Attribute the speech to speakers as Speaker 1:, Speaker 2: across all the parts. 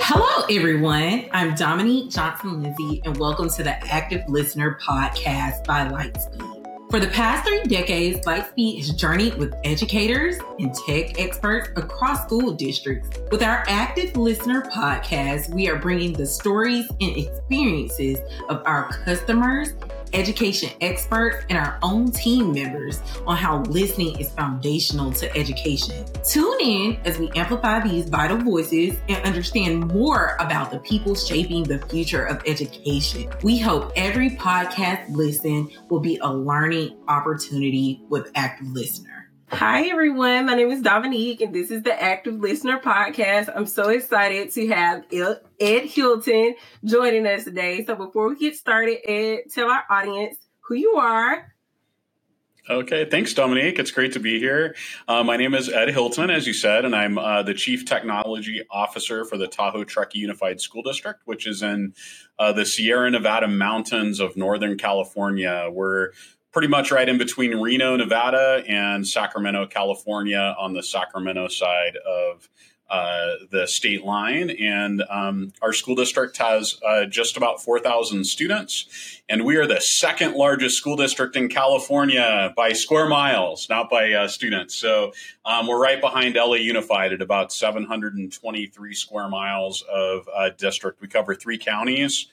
Speaker 1: Hello, everyone. I'm Dominique Johnson Lindsay, and welcome to the Active Listener podcast by Lightspeed. For the past three decades, Lightspeed has journeyed with educators and tech experts across school districts. With our Active Listener podcast, we are bringing the stories and experiences of our customers education experts, and our own team members on how listening is foundational to education. Tune in as we amplify these vital voices and understand more about the people shaping the future of education. We hope every podcast listen will be a learning opportunity with Active Listener. Hi, everyone. My name is Dominique, and this is the Active Listener Podcast. I'm so excited to have Ed Hilton joining us today. So, before we get started, Ed, tell our audience who you are.
Speaker 2: Okay, thanks, Dominique. It's great to be here. Uh, my name is Ed Hilton, as you said, and I'm uh, the Chief Technology Officer for the Tahoe Truckee Unified School District, which is in uh, the Sierra Nevada mountains of Northern California. We're pretty much right in between Reno, Nevada, and Sacramento, California, on the Sacramento side of uh, the state line. And um, our school district has uh, just about 4,000 students. And we are the second largest school district in California by square miles, not by uh, students. So um, we're right behind LA Unified at about 723 square miles of uh, district. We cover three counties.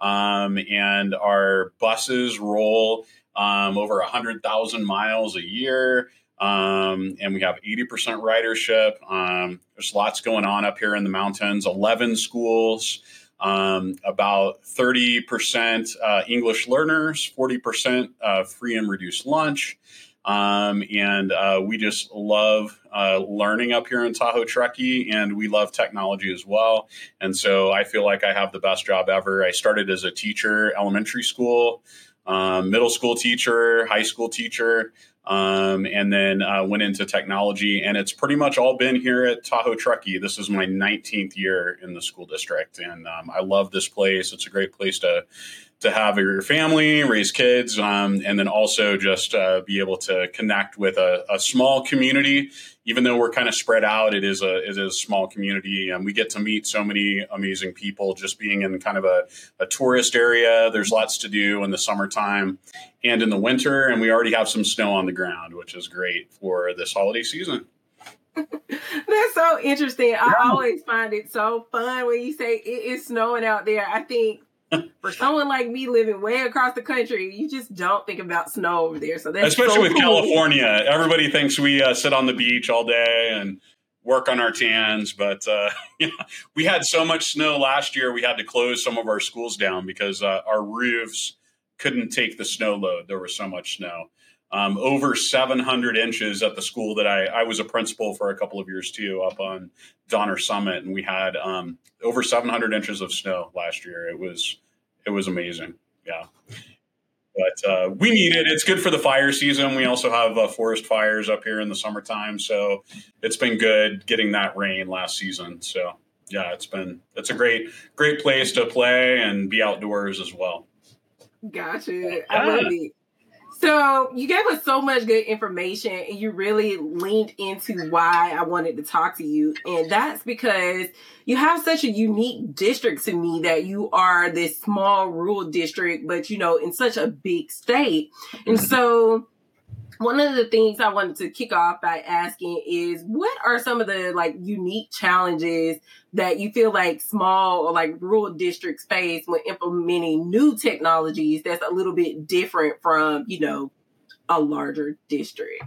Speaker 2: Um, and our buses roll um, over 100,000 miles a year. Um, and we have 80% ridership. Um, there's lots going on up here in the mountains, 11 schools, um, about 30% uh, English learners, 40% uh, free and reduced lunch. Um, and uh, we just love uh, learning up here in Tahoe Truckee, and we love technology as well. And so I feel like I have the best job ever. I started as a teacher, elementary school um, middle school teacher, high school teacher, um, and then uh, went into technology. And it's pretty much all been here at Tahoe Truckee. This is my 19th year in the school district, and um, I love this place. It's a great place to to have your family, raise kids, um, and then also just uh, be able to connect with a, a, small community. Even though we're kind of spread out, it is a it is a small community, and we get to meet so many amazing people. Just being in kind of a, a tourist area, there's lots to do in the summertime and in the winter, and we already have some snow on the ground, which is great for this holiday season.
Speaker 1: That's so interesting. I always find it so fun when you say it is snowing out there. I think for someone like me living way across the country, you just don't think about snow over there. So that's
Speaker 2: especially
Speaker 1: so
Speaker 2: with
Speaker 1: cool.
Speaker 2: California. Everybody thinks we uh, sit on the beach all day and work on our tans, but uh, yeah, we had so much snow last year. We had to close some of our schools down because uh, our roofs couldn't take the snow load. There was so much snow. Um, over 700 inches at the school that I, I was a principal for a couple of years too, up on Donner Summit, and we had um, over 700 inches of snow last year. It was it was amazing. Yeah. But uh, we need it. It's good for the fire season. We also have uh, forest fires up here in the summertime, so it's been good getting that rain last season. So yeah, it's been it's a great great place to play and be outdoors as well.
Speaker 1: Gotcha. Yeah. I love it. So you gave us so much good information and you really leaned into why I wanted to talk to you. And that's because you have such a unique district to me that you are this small rural district, but you know, in such a big state. And mm-hmm. so one of the things I wanted to kick off by asking is what are some of the like unique challenges that you feel like small or like rural districts face when implementing new technologies that's a little bit different from, you know, a larger district?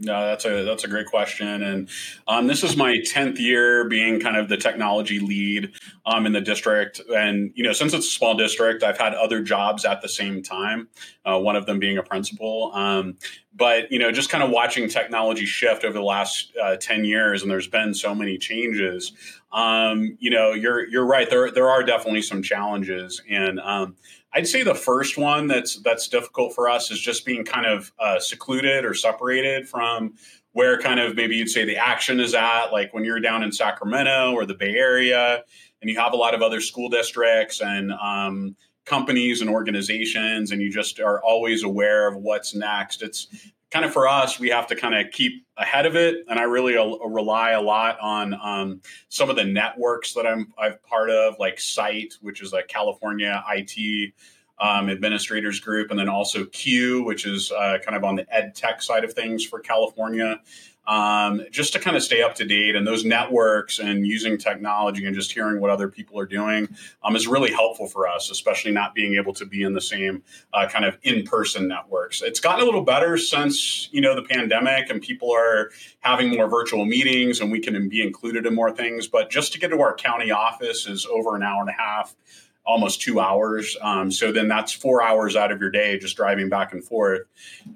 Speaker 2: No, that's a that's a great question, and um, this is my tenth year being kind of the technology lead um, in the district. And you know, since it's a small district, I've had other jobs at the same time. Uh, one of them being a principal. Um, but you know, just kind of watching technology shift over the last uh, ten years, and there's been so many changes. Um, you know, you're you're right. There there are definitely some challenges, and um, I'd say the first one that's that's difficult for us is just being kind of uh, secluded or separated from where kind of maybe you'd say the action is at. Like when you're down in Sacramento or the Bay Area, and you have a lot of other school districts and um, companies and organizations, and you just are always aware of what's next. It's kind of for us, we have to kind of keep ahead of it. And I really rely a lot on um, some of the networks that I'm I'm part of, like CITE, which is a California IT um, administrators group, and then also CUE, which is uh, kind of on the ed tech side of things for California um, just to kind of stay up to date. And those networks and using technology and just hearing what other people are doing um, is really helpful for us, especially not being able to be in the same uh, kind of in person networks. It's gotten a little better since you know the pandemic, and people are having more virtual meetings, and we can be included in more things. But just to get to our county office is over an hour and a half almost two hours. Um, so then that's four hours out of your day just driving back and forth,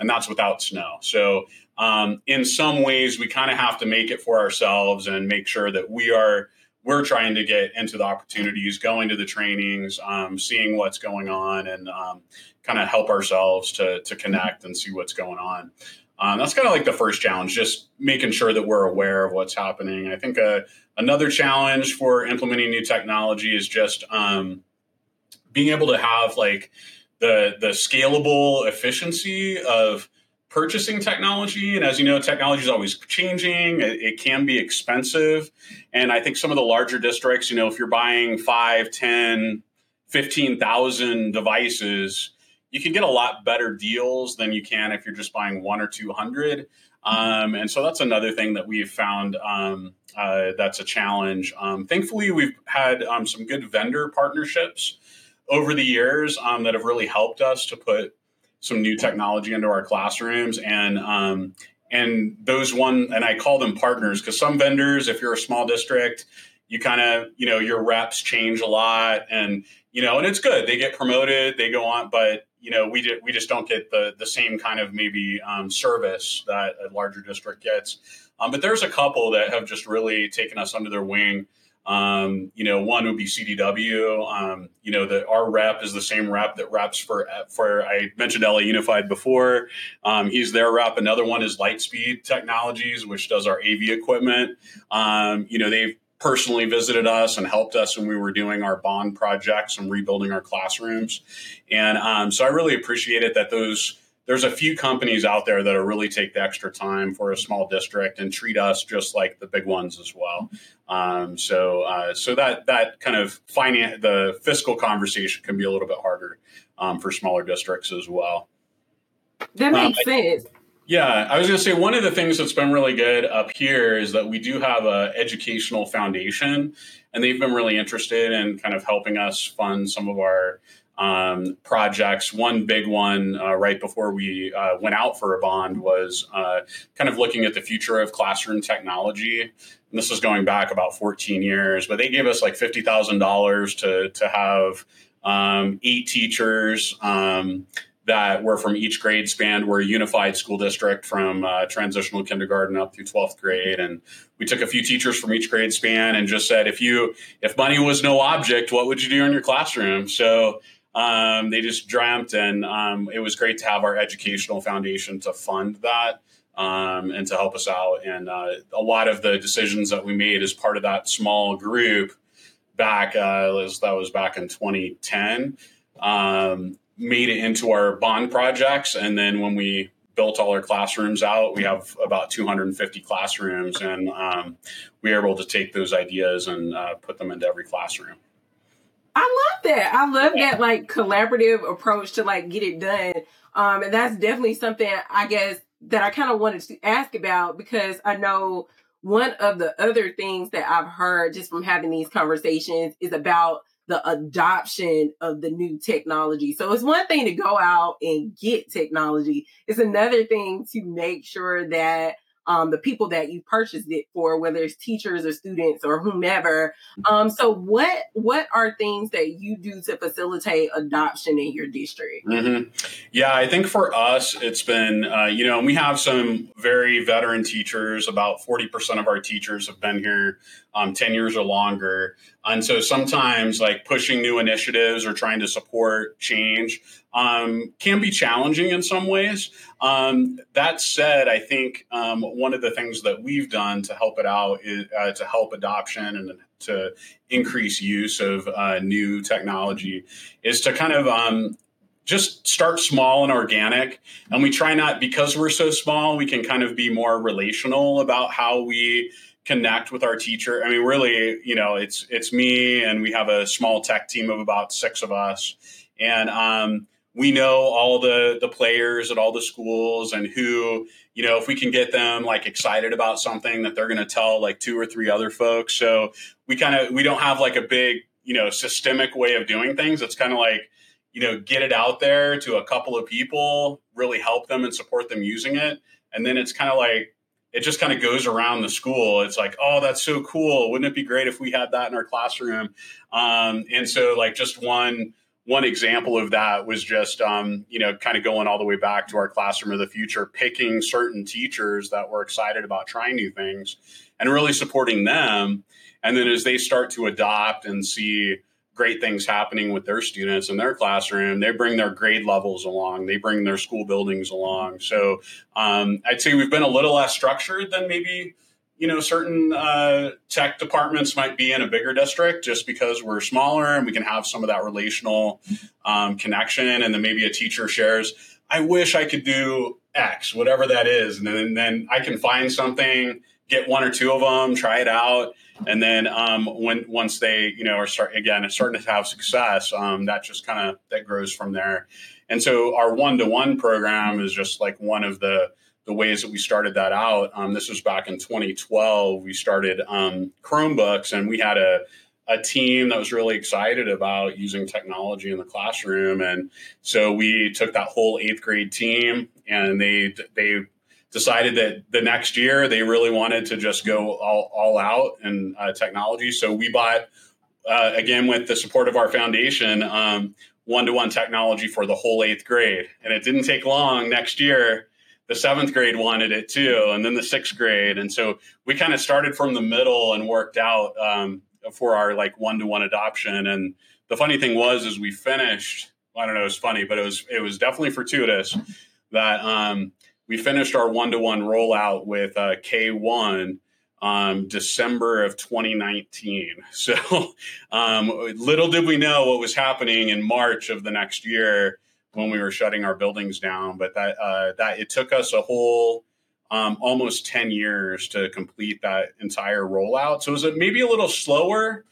Speaker 2: and that's without snow. So um, in some ways we kind of have to make it for ourselves and make sure that we are we're trying to get into the opportunities going to the trainings um, seeing what's going on and um, kind of help ourselves to, to connect and see what's going on. Um, that's kind of like the first challenge just making sure that we're aware of what's happening. I think uh, another challenge for implementing new technology is just um, being able to have like the the scalable efficiency of purchasing technology. And as you know, technology is always changing. It, it, can be expensive. And I think some of the larger districts, you know, if you're buying five, 10, 15,000 devices, you can get a lot better deals than you can if you're just buying one or 200. Um, and so that's another thing that we've found um, uh, that's a challenge. Um, thankfully, we've had um, some good vendor partnerships over the years um, that have really helped us to put some new technology into our classrooms. And um, and those one and I call them partners because some vendors, if you're a small district, you kind of you know your reps change a lot and you know and it's good. They get promoted they go on but you know we did, we just don't get the the same kind of maybe um, service that a larger district gets. Um, but there's a couple that have just really taken us under their wing um, you know, one would be CDW. Um, you know, that our rep is the same rep that reps for for I mentioned LA Unified before. Um, he's their rep. Another one is Lightspeed Technologies, which does our AV equipment. Um, you know, they've personally visited us and helped us when we were doing our bond projects and rebuilding our classrooms. And um, so I really appreciate it that those there's a few companies out there that really take the extra time for a small district and treat us just like the big ones as well. Um, so, uh, so that that kind of finance the fiscal conversation can be a little bit harder um, for smaller districts as well.
Speaker 3: That makes um, sense.
Speaker 2: Yeah, I was going to say one of the things that's been really good up here is that we do have a educational foundation, and they've been really interested in kind of helping us fund some of our um, projects. One big one uh, right before we uh, went out for a bond was uh, kind of looking at the future of classroom technology. And this is going back about 14 years, but they gave us like $50,000 to, to have um, eight teachers um, that were from each grade span. We're a unified school district from uh, transitional kindergarten up through 12th grade. And we took a few teachers from each grade span and just said, if you, if money was no object, what would you do in your classroom? So um, they just dreamt, and um, it was great to have our educational foundation to fund that um, and to help us out. And uh, a lot of the decisions that we made as part of that small group back uh, was, that was back in 2010 um, made it into our bond projects. And then when we built all our classrooms out. We have about 250 classrooms, and um, we are able to take those ideas and uh, put them into every classroom.
Speaker 3: I love that. I love that like collaborative approach to like get it done. Um, and that's definitely something I guess that I kind of wanted to ask about because I know one of the other things that I've heard just from having these conversations is about the adoption of the new technology. So it's one thing to go out and get technology. It's another thing to make sure that um, the people that you purchased it for, whether it's teachers or students or whomever. Mm-hmm. Um, so what what are things that you do to facilitate adoption in your district?
Speaker 2: Mm-hmm. Yeah, I think for us, it's been uh, you know we have some very veteran teachers. About forty percent of our teachers have been here um, 10 years or longer. And so sometimes like pushing new initiatives or trying to support change um, can be challenging in some ways. Um, that said, I think um, one of the things that we've done to help it out is uh, to help adoption and to increase use of uh, new technology is to kind of um, just start small and organic. And we try not, because we're so small, we can kind of be more relational about how we connect with our teacher. I mean, really, you know, it's it's me and we have a small tech team of about six of us. And um, we know all the the players at all the schools and who you know if we can get them like excited about something that they're going to tell like two or three other folks so we kind of we don't have like a big you know systemic way of doing things it's kind of like you know get it out there to a couple of people really help them and support them using it and then it's kind of like it just kind of goes around the school. It's like oh that's so cool. Wouldn't it be great if we had that in our classroom? Um, and so like just one one example of that was just um, you know kind of going all the way back to our classroom of the future picking certain teachers that were excited about trying new things and really supporting them. And then as they start to adopt and see great things happening with their students in their classroom they bring their grade levels along they bring their school buildings along so um, i'd say we've been a little less structured than maybe you know, certain uh, tech departments might be in a bigger district just because we're smaller and we can have some of that relational um, connection. And then maybe a teacher shares, I wish I could do X, whatever that is. And then, then I can find something, get one or two of them, try it out. And then um, when once they, you know, are start again, starting to have success, um, that just kind of that grows from there. And so our one to one program is just like one of the the ways that we started that out. Um, this was back in 2012. We started um, Chromebooks, and we had a a team that was really excited about using technology in the classroom, and so we took that whole eighth grade team, and they they decided that the next year they really wanted to just go all, all out in uh, technology. So we bought uh, again with the support of our foundation. one to one technology for the whole eighth grade. And it didn't take long next year the seventh grade wanted it too, and then the sixth grade. And so we kind of started from the middle and worked out um, for our like one to one adoption. And the funny thing was, is we finished. I don't know, it was funny, but it was it was definitely fortuitous that um, we finished our one to one rollout with uh, K one. Um, December of 2019. So um, little did we know what was happening in March of the next year when we were shutting our buildings down. But that uh, that it took us a whole um, almost ten years to complete that entire rollout. So it was maybe a little slower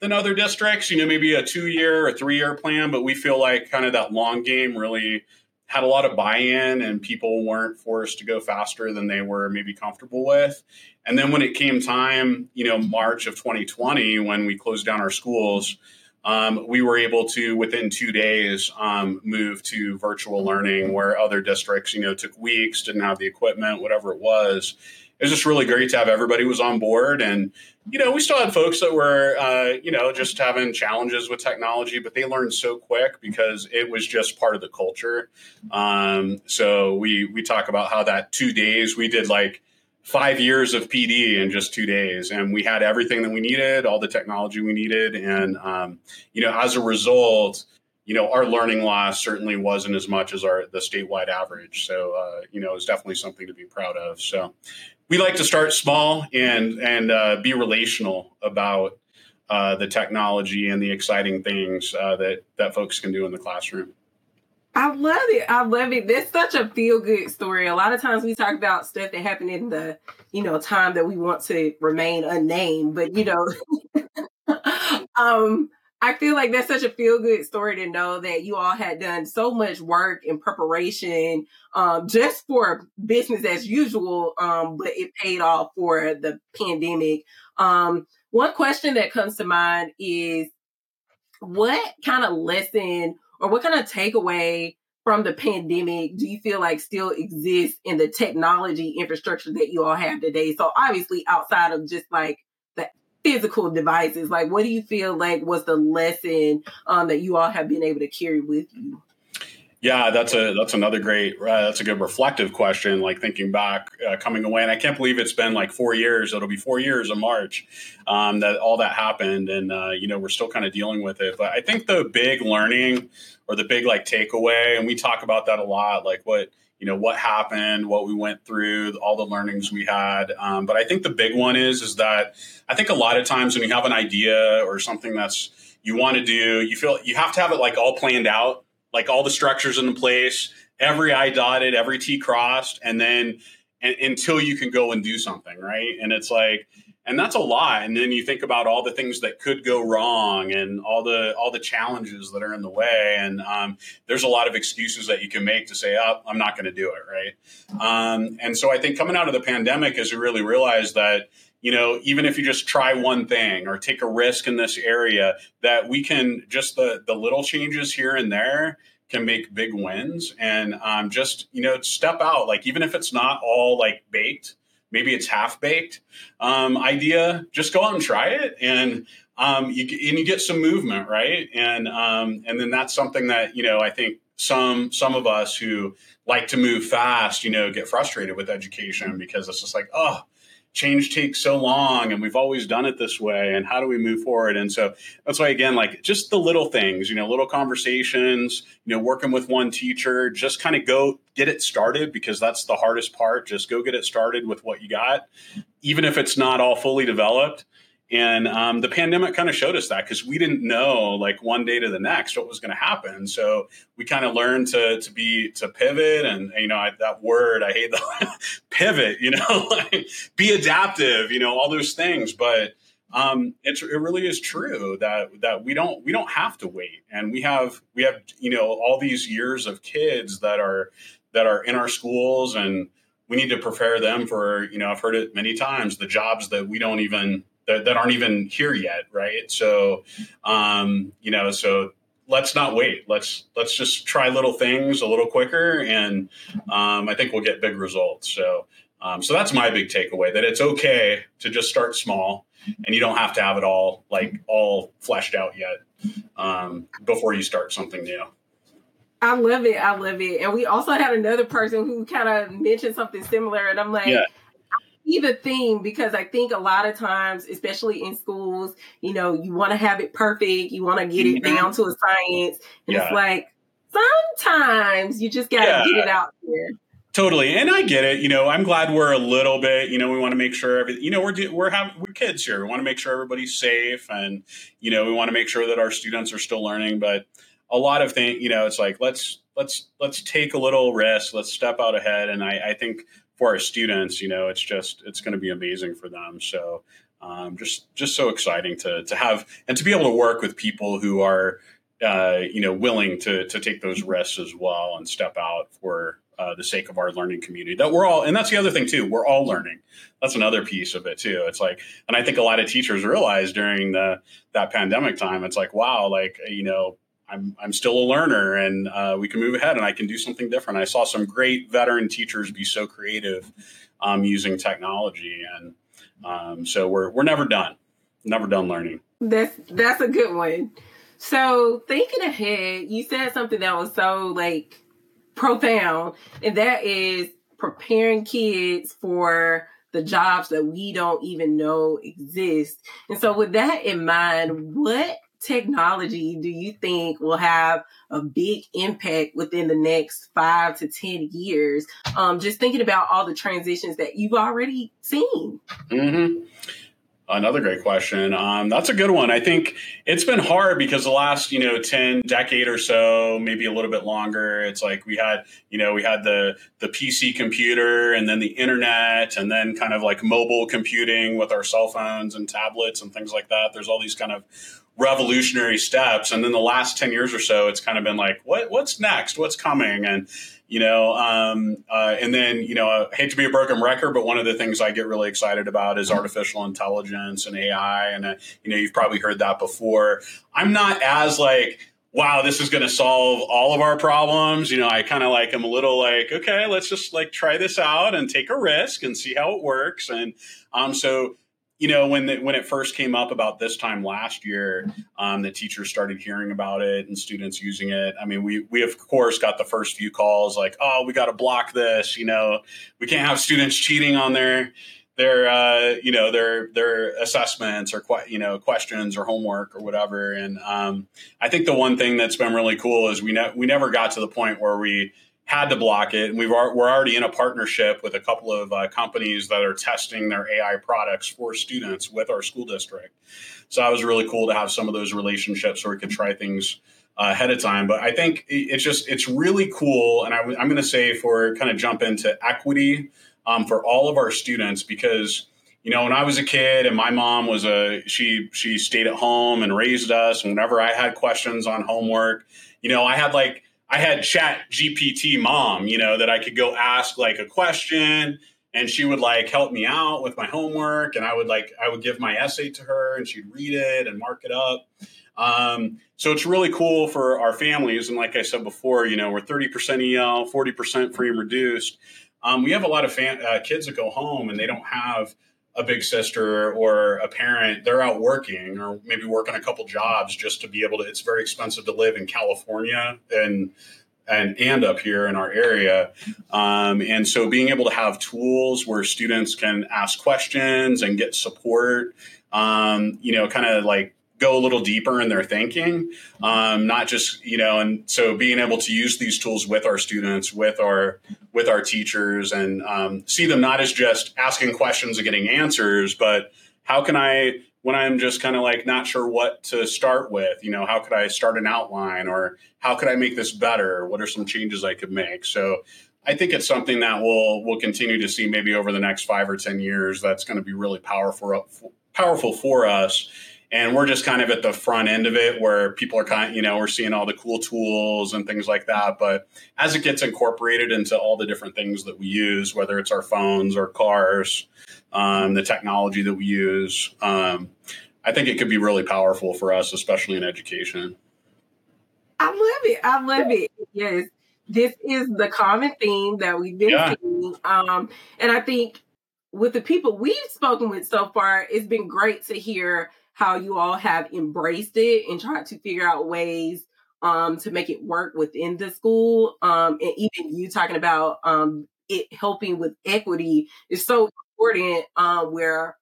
Speaker 2: than other districts. You know, maybe a two year or three year plan, but we feel like kind of that long game really had a lot of buy-in and people weren't forced to go faster than they were maybe comfortable with. And then when it came time, you know, March of 2020 when we closed down our schools, um, we were able to within two days um, move to virtual learning where other districts you know took weeks didn't have the equipment whatever it was it was just really great to have everybody was on board. And you know we still had folks that were uh, you know just having challenges with technology but they learned so quick because it was just part of the culture. Um, so we we talk about how that two days we did like five years of PD in just two days, and we had everything that we needed, all the technology we needed, and um, you know, as a result, you know, our learning loss certainly wasn't as much as our the statewide average. So, uh, you know, it's definitely something to be proud of. So, we like to start small and and uh, be relational about uh, the technology and the exciting things uh, that that folks can do in the classroom.
Speaker 1: I love it. I love it. That's such a feel good story. A lot of times we talk about stuff that happened in the, you know, time that we want to remain unnamed, but you know, um, I feel like that's such a feel good story to know that you all had done so much work and preparation um, just for business as usual, um, but it paid off for the pandemic. Um, one question that comes to mind is what kind of lesson or what kind of takeaway from the pandemic do you feel like still exists in the technology infrastructure that you all have today? So obviously outside of just like physical devices, like what do you feel like was the lesson um, that you all have been able to carry with you?
Speaker 2: Yeah, that's a that's another great uh, that's a good reflective question. Like thinking back, uh, coming away, and I can't believe it's been like four years. It'll be four years in March um, that all that happened, and uh, you know we're still kind of dealing with it. But I think the big learning or the big like takeaway, and we talk about that a lot, like what you know what happened, what we went through, all the learnings we had. Um, but I think the big one is is that I think a lot of times when you have an idea or something that's you want to do, you feel you have to have it like all planned out like all the structures in place, every I dotted, every T crossed, and then and, until you can go and do something, right? And it's like, and that's a lot. And then you think about all the things that could go wrong and all the all the challenges that are in the way. And um, there's a lot of excuses that you can make to say, "Oh, I'm not going to do it," right? Um, and so I think coming out of the pandemic, as we really realize that you know, even if you just try one thing or take a risk in this area, that we can just the the little changes here and there can make big wins and um, just you know step out like even if it's not all like baked maybe it's half baked um, idea just go out and try it. And um, you and you get some movement right? And um, and then that's something that you know i think some some of us who like to move fast you know get frustrated with education because it's just like oh change takes so long and we've always done it this way and how do we move forward? And so that's why again like just the little things you know little conversations you know working with one teacher just kind of go get it started because that's the hardest part. Just go get it started with what you got even if it's not all fully developed and um, the pandemic kind of showed us that because we didn't know like one day to the next what was going to happen. So we kind of learned to to be to pivot, and you know I, that word I hate the pivot. You know, be adaptive. You know all those things, but um, it really is true that that we don't we don't have to wait, and we have we have you know all these years of kids that are that are in our schools and we need to prepare them for you know i've heard it many times the jobs that we don't even that, that aren't even here yet, right? So, um, you know, so let's not wait. Let's let's just try little things a little quicker, and um, I think we'll get big results. So, um, so that's my big takeaway: that it's okay to just start small, and you don't have to have it all like all fleshed out yet um, before you start something new.
Speaker 1: I love it. I love it. And we also had another person who kind of mentioned something similar, and I'm like, yeah see the theme because I think a lot of times, especially in schools, you know, you want to have it perfect, you want to get it mm-hmm. down to a science, and yeah. it's like sometimes you just got to yeah. get it out there.
Speaker 2: Totally, and I get it. You know, I'm glad we're a little bit. You know, we want to make sure every. You know, we're we're having we're kids here. We want to make sure everybody's safe, and you know, we want to make sure that our students are still learning. But a lot of things, you know, it's like let's let's let's take a little risk. Let's step out ahead, and I, I think for our students, you know, it's just it's going to be amazing for them. So um, just just so exciting to to have and to be able to work with people who are uh, you know willing to to take those risks as well and step out for uh, the sake of our learning community that we're all and that's the other thing too we're all learning that's another piece of it too it's like and i think a lot of teachers realize during the that pandemic time it's like wow like you know I'm, I'm still a learner and uh, we can move ahead and I can do something different. I saw some great veteran teachers be so creative um, using technology. And um, so we're, we're never done, never done learning.
Speaker 1: That's, that's a good one. So thinking ahead, you said something that was so like profound, and that is preparing kids for the jobs that we don't even know exist. And so with that in mind, what technology do you think will have a big impact within the next five to 10 years? Um, just thinking about all the transitions that you've already seen.
Speaker 2: Mm-hmm. Another great question. Um, that's a good one. I think it's been hard because the last, you know, 10 decade or so, maybe a little bit longer, it's like we had, you know, we had the, the PC computer and then the internet and then kind of like mobile computing with our cell phones and tablets and things like that. There's all these kind of revolutionary steps. And then the last 10 years or so, it's kind of been like, what, what's next? What's coming? And, you know, um, uh, and then, you know, I hate to be a broken record, but one of the things I get really excited about is artificial intelligence and AI. And, uh, you know, you've probably heard that before. I'm not as like, wow, this is going to solve all of our problems. You know, I kind of like, I'm a little like, okay, let's just like try this out and take a risk and see how it works. And um, so, you know when the, when it first came up about this time last year um, the teachers started hearing about it and students using it. I mean we we of course got the first few calls like oh we got to block this you know? We can't have students cheating on their their uh, you know their their assessments or you know questions or homework or whatever. And um, i think the one thing that's been really cool is we ne- we never got to the point where we had to block it. And we've we're already in a partnership with a couple of uh, companies that are testing their AI products for students with our school district. So that was really cool to have some of those relationships where we could try things ahead of time. But I think it's just it's really cool, and I, am going to say for kind of jump into equity um, for all of our students because you know when I was a kid and my mom was a she she stayed at home and raised us, and whenever I had questions on homework, you know I had like I had Chat GPT mom, you know that I could go ask like a question and she would like help me out with my homework and i would like i would give my essay to her and she'd read it and mark it up um, so it's really cool for our families. And like I said before, you know, we're 30% EL, 40% free and reduced. Um, we have a lot of uh, kids that go home and they don't have a big sister or a parent. They're out working or maybe working a couple jobs just to be able to. It's very expensive to live in California and and and up here in our area. Um, and so being able to have tools where students can ask questions and get support, um, you know, kind of like go a little deeper in their thinking, um, not just you know, and so being able to use these tools with our students, with our with our teachers, and um, see them not as just asking questions and getting answers, but how can I when I'm just kind of like not sure what to start with, you know, how could I start an outline or how could I make this better? What are some changes I could make? So I think it's something that we'll we'll continue to see maybe over the next five or ten years. That's going to be really powerful powerful for us and we're just kind of at the front end of it where people are kind of, you know we're seeing all the cool tools and things like that. But as it gets incorporated into all the different things that we use whether it's our phones or cars um, the technology that we use um, i think it could be really powerful for us especially in education.
Speaker 1: I love it. I love it. Yes. This is the common theme that we've been yeah. seeing. Um, and i think with the people we've spoken with so far it's been great to hear how you all have embraced it and tried to figure out ways um, to make it work within the school. Um, and even you talking about um, it helping with equity is so important um, where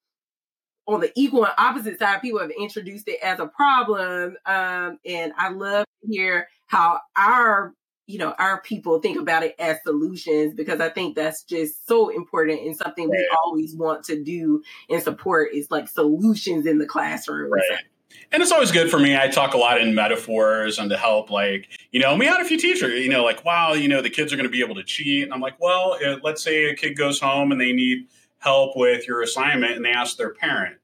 Speaker 1: on the equal and opposite side, people have introduced it as a problem. Um, and I love to hear how our you know our people think about it as solutions because i think that's just so important and something right. we always want to do and support is like solutions in the classroom.
Speaker 2: Right. And it's always good for me. I talk a lot in metaphors and to help like you know we had a few teachers you know like wow you know the kids are going to be able to cheat. And i'm like well let's say a kid goes home and they need help with your assignment and they ask their parent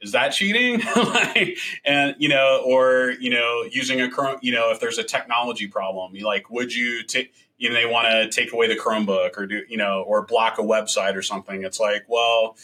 Speaker 2: is that cheating? like, and you know, or you know, using a Chrome, you know, if there's a technology problem, you like, would you take, you know, they want to take away the Chromebook or do, you know, or block a website or something. It's like, well,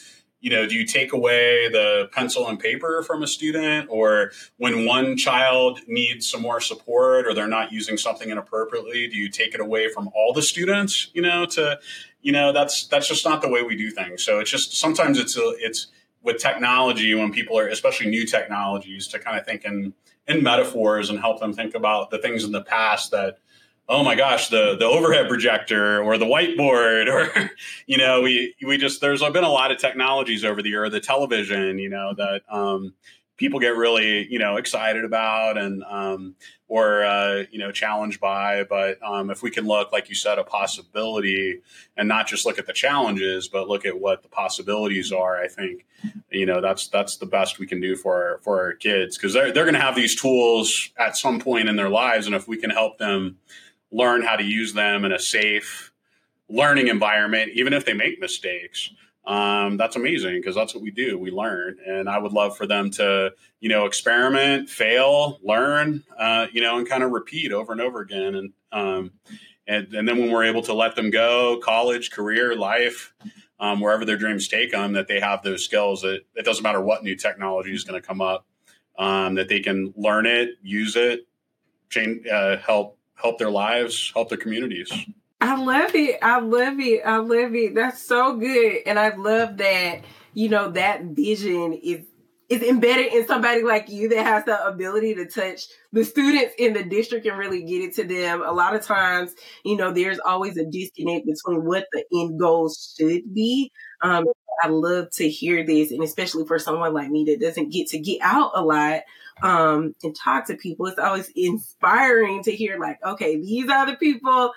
Speaker 2: you know, do you take away the pencil and paper from a student, or when one child needs some more support, or they're not using something inappropriately, do you take it away from all the students? You know, to, you know, that's that's just not the way we do things. So it's just sometimes it's a, it's with technology when people are especially new technologies to kind of think in in metaphors and help them think about the things in the past that oh my gosh the the overhead projector or the whiteboard or you know we we just there's been a lot of technologies over the year the television you know that um, people get really you know excited about and um, or uh, you know challenged by but um, if we can look like you said a possibility and not just look at the challenges but look at what the possibilities are i think you know that's that's the best we can do for our, for our kids. Because they're, they're going to have these tools at some point in their lives and if we can help them learn how to use them in a safe learning environment even if they make mistakes um, that's amazing because that's what we do. We learn, and I would love for them to, you know, experiment, fail, learn, uh, you know, and kind of repeat over and over again. And um, and and then when we're able to let them go, college, career, life, um, wherever their dreams take them, that they have those skills. That it doesn't matter what new technology is going to come up, um, that they can learn it, use it, change, uh, help help their lives, help their communities.
Speaker 1: I love it. I love it. I love it. That's so good. And I love that, you know, that vision is is embedded in somebody like you that has the ability to touch the students in the district and really get it to them. A lot of times, you know, there's always a disconnect between what the end goal should be. Um, I love to hear this, and especially for someone like me that doesn't get to get out a lot um, and talk to people, it's always inspiring to hear, like, okay, these are the people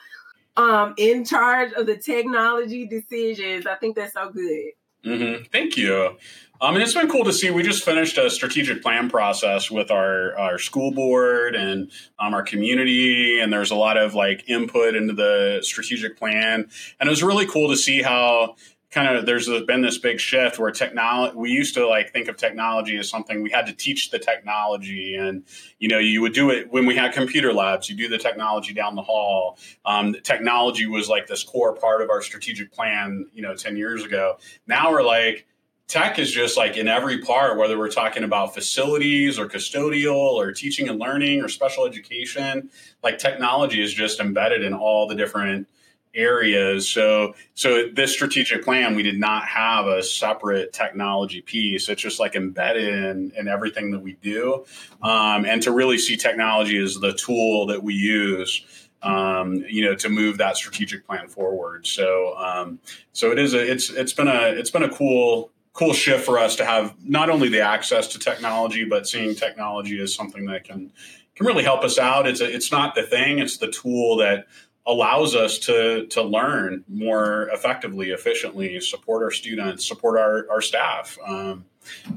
Speaker 1: um in charge of the technology decisions. I think that's so good.
Speaker 2: Mm-hmm. Thank you. Um, and it's been cool to see. We just finished a strategic plan process with our, our school board and um, our community, and there's a lot of like input into the strategic plan. And it was really cool to see how kind of there's been this big shift where technology we used to like think of technology as something we had to teach the technology and you know you would do it when we had computer labs you do the technology down the hall. Um, technology was like this core part of our strategic plan you know 10 years ago. Now we're like tech is just like in every part, whether we're talking about facilities or custodial or teaching and learning or special education, like technology is just embedded in all the different areas. So, so this strategic plan, we did not have a separate technology piece. It's just like embedded in, in everything that we do. Um, and to really see technology as the tool that we use um, you know, to move that strategic plan forward. So, um, so it is a, it's, it's been a, it's been a cool, cool shift for us to have not only the access to technology, but seeing technology as something that can can really help us out. It's a, it's not the thing; it's the tool that allows us to to learn more effectively, efficiently, support our students, support our our staff um,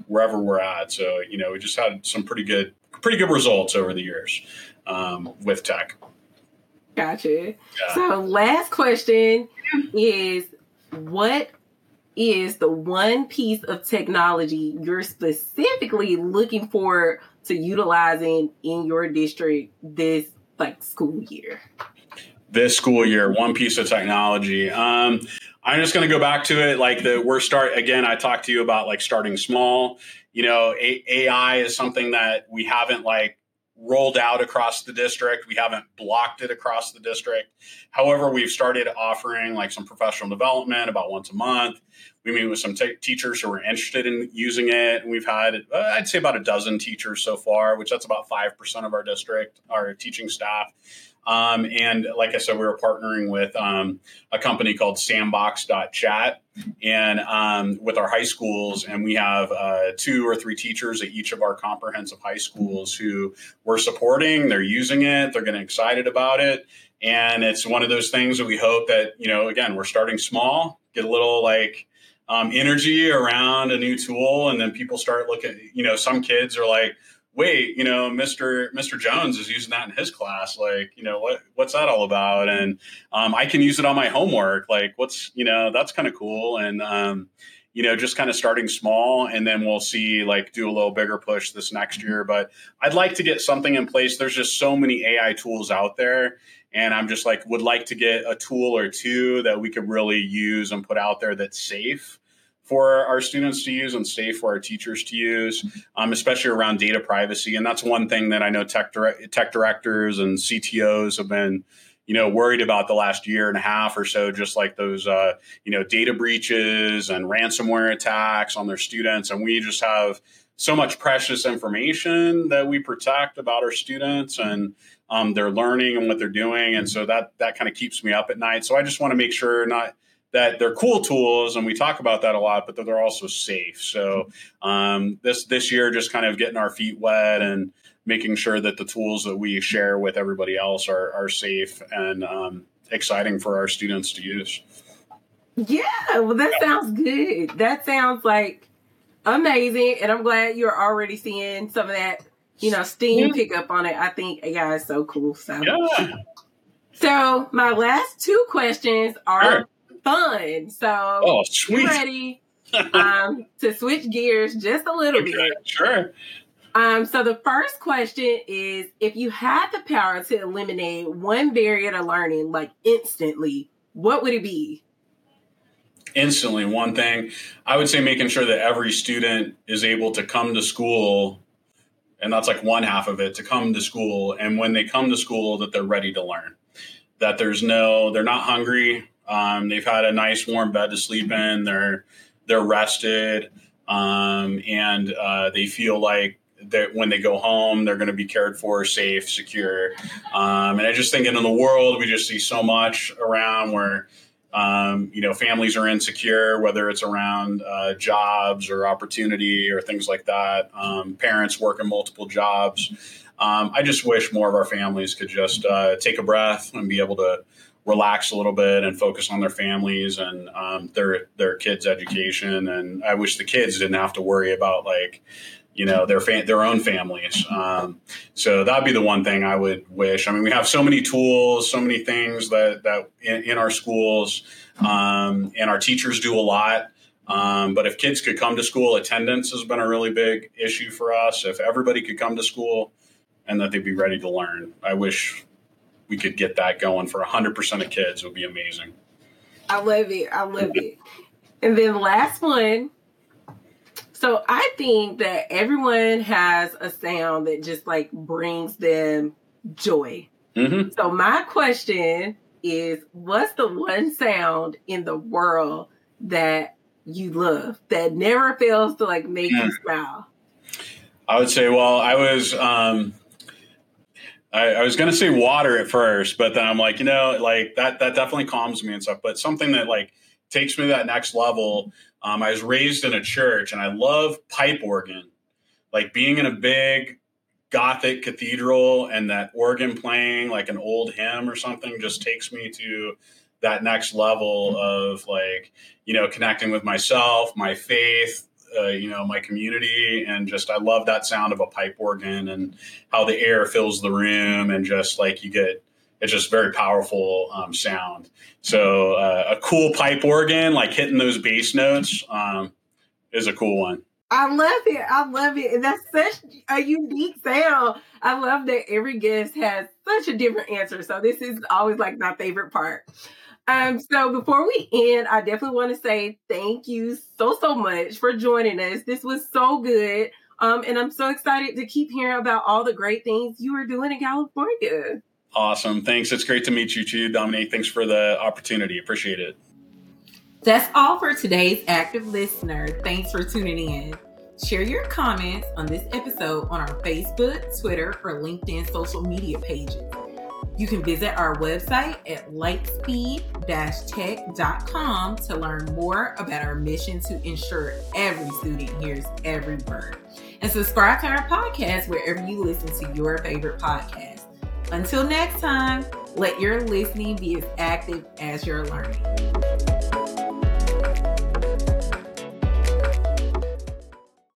Speaker 2: wherever we're at. So you know, we just had some pretty good pretty good results over the years um, with tech.
Speaker 1: Gotcha. Yeah. So, last question is what is the one piece of technology you're specifically looking forward to utilizing in your district this like school year?
Speaker 2: This school year, one piece of technology. Um, I'm just going to go back to it. Like the we're start again. I talked to you about like starting small. You know, A- AI is something that we haven't like rolled out across the district. We haven't blocked it across the district. However, we've started offering like some professional development about once a month. We meet with some t- teachers who are interested in using it. We've had, uh, I'd say, about a dozen teachers so far, which that's about 5% of our district, our teaching staff. Um, and like I said, we were partnering with um, a company called Sandbox.chat and um, with our high schools. And we have uh, two or three teachers at each of our comprehensive high schools who we're supporting. They're using it, they're getting excited about it. And it's one of those things that we hope that, you know, again, we're starting small, get a little like, um, energy around a new tool and then people start looking you know some kids are like wait, you know, Mr. Mr. Jones is using that in his class. Like, you know, what what's that all about? And um, I can use it on my homework. Like, what's you know, that's kind of cool. And um, you know, just kind of starting small, and then we'll see like do a little bigger push this next year. But I'd like to get something in place. There's just so many AI tools out there. And I'm just like, would like to get a tool or two that we could really use and put out there that's safe for our students to use and safe for our teachers to use, um, especially around data privacy. And that's one thing that I know tech, tech directors and CTOs have been, you know, worried about the last year and a half or so, just like those, uh, you know, data breaches and ransomware attacks on their students. And we just have so much precious information that we protect about our students and um, their learning and what they're doing. And so that that kind of keeps me up at night. So I just want to make sure not – that they're cool tools, and we talk about that a lot, but that they're also safe. So um, this this year, just kind of getting our feet wet and making sure that the tools that we share with everybody else are are safe and um, exciting for our students to use.
Speaker 1: Yeah, well, that yeah. sounds good. That sounds like amazing, and I'm glad you're already seeing some of that, you know, steam yeah. pick up on it. I think AI is so cool. So, yeah. so my last two questions are. Sure fun. So
Speaker 2: oh, sweet.
Speaker 1: ready um, to switch gears just a little okay, bit.
Speaker 2: Sure.
Speaker 1: Um, so the first question is if you had the power to eliminate one barrier to learning like instantly, what would it be?
Speaker 2: Instantly, one thing I would say making sure that every student is able to come to school, and that's like one half of it to come to school. And when they come to school, that they're ready to learn, that there's no, they're not hungry, um, they've had a nice warm bed to sleep in. They're they're rested, um, and uh, they feel like that when they go home, they're going to be cared for, safe, secure. Um, and I just think in the world, we just see so much around where. Um, you know, families are insecure, whether it's around uh, jobs or opportunity or things like that. Um, parents working multiple jobs. Um, I just wish more of our families could just uh, take a breath and be able to relax a little bit and focus on their families and um, their their kids' education. And I wish the kids didn't have to worry about like you know their fa- their own families. Um, so that'd be the one thing I would wish. I mean, we have so many tools, so many things that that in, in our schools, um, and our teachers do a lot. Um, but if kids could come to school, attendance has been a really big issue for us. If everybody could come to school and that they'd be ready to learn, I wish we could get that going for 100% of kids. It would be amazing.
Speaker 1: I love it. I love it. And then last one. So I think that everyone has a sound that just like brings them joy.
Speaker 2: Mm-hmm.
Speaker 1: So my question is what's the one sound in the world that you love that never fails to like make
Speaker 2: Yeah.
Speaker 1: you smile?
Speaker 2: I would say, well, I was, um, I, I was going to say water at first, but then I'm like, you know, like that, that definitely calms me and stuff. But something that like takes me to that next level. Um, I was raised in a church and I love pipe organ, like being in a big Gothic cathedral and that organ playing like an old hymn or something just takes me to that next level of like, you know, connecting with myself, my faith, uh, you know my community and just i love that sound of a pipe organ and how the air fills the room and just like you get it's just very powerful um, sound so uh, a cool pipe organ like hitting those bass notes um, is a cool one
Speaker 1: I love it. I love it. And that's such a unique sound. I love that every guest has such a different answer. So this is always like my favorite part. Um, so before we end, I definitely want to say thank you so, so much for joining us. This was so good. Um, and I'm so excited to keep hearing about all the great things you are doing in California.
Speaker 2: awesome thanks it's great to meet you too dominique thanks for the opportunity appreciate it
Speaker 3: That's all for today's active listener. Thanks for tuning in. Share your comments on this episode on our Facebook, Twitter, or LinkedIn social media pages. You can visit our website at lightspeed-tech.com to learn more about our mission to ensure every student hears every word. And subscribe to our podcast wherever you listen to your favorite podcast. Until next time, let your listening be as active as your learning.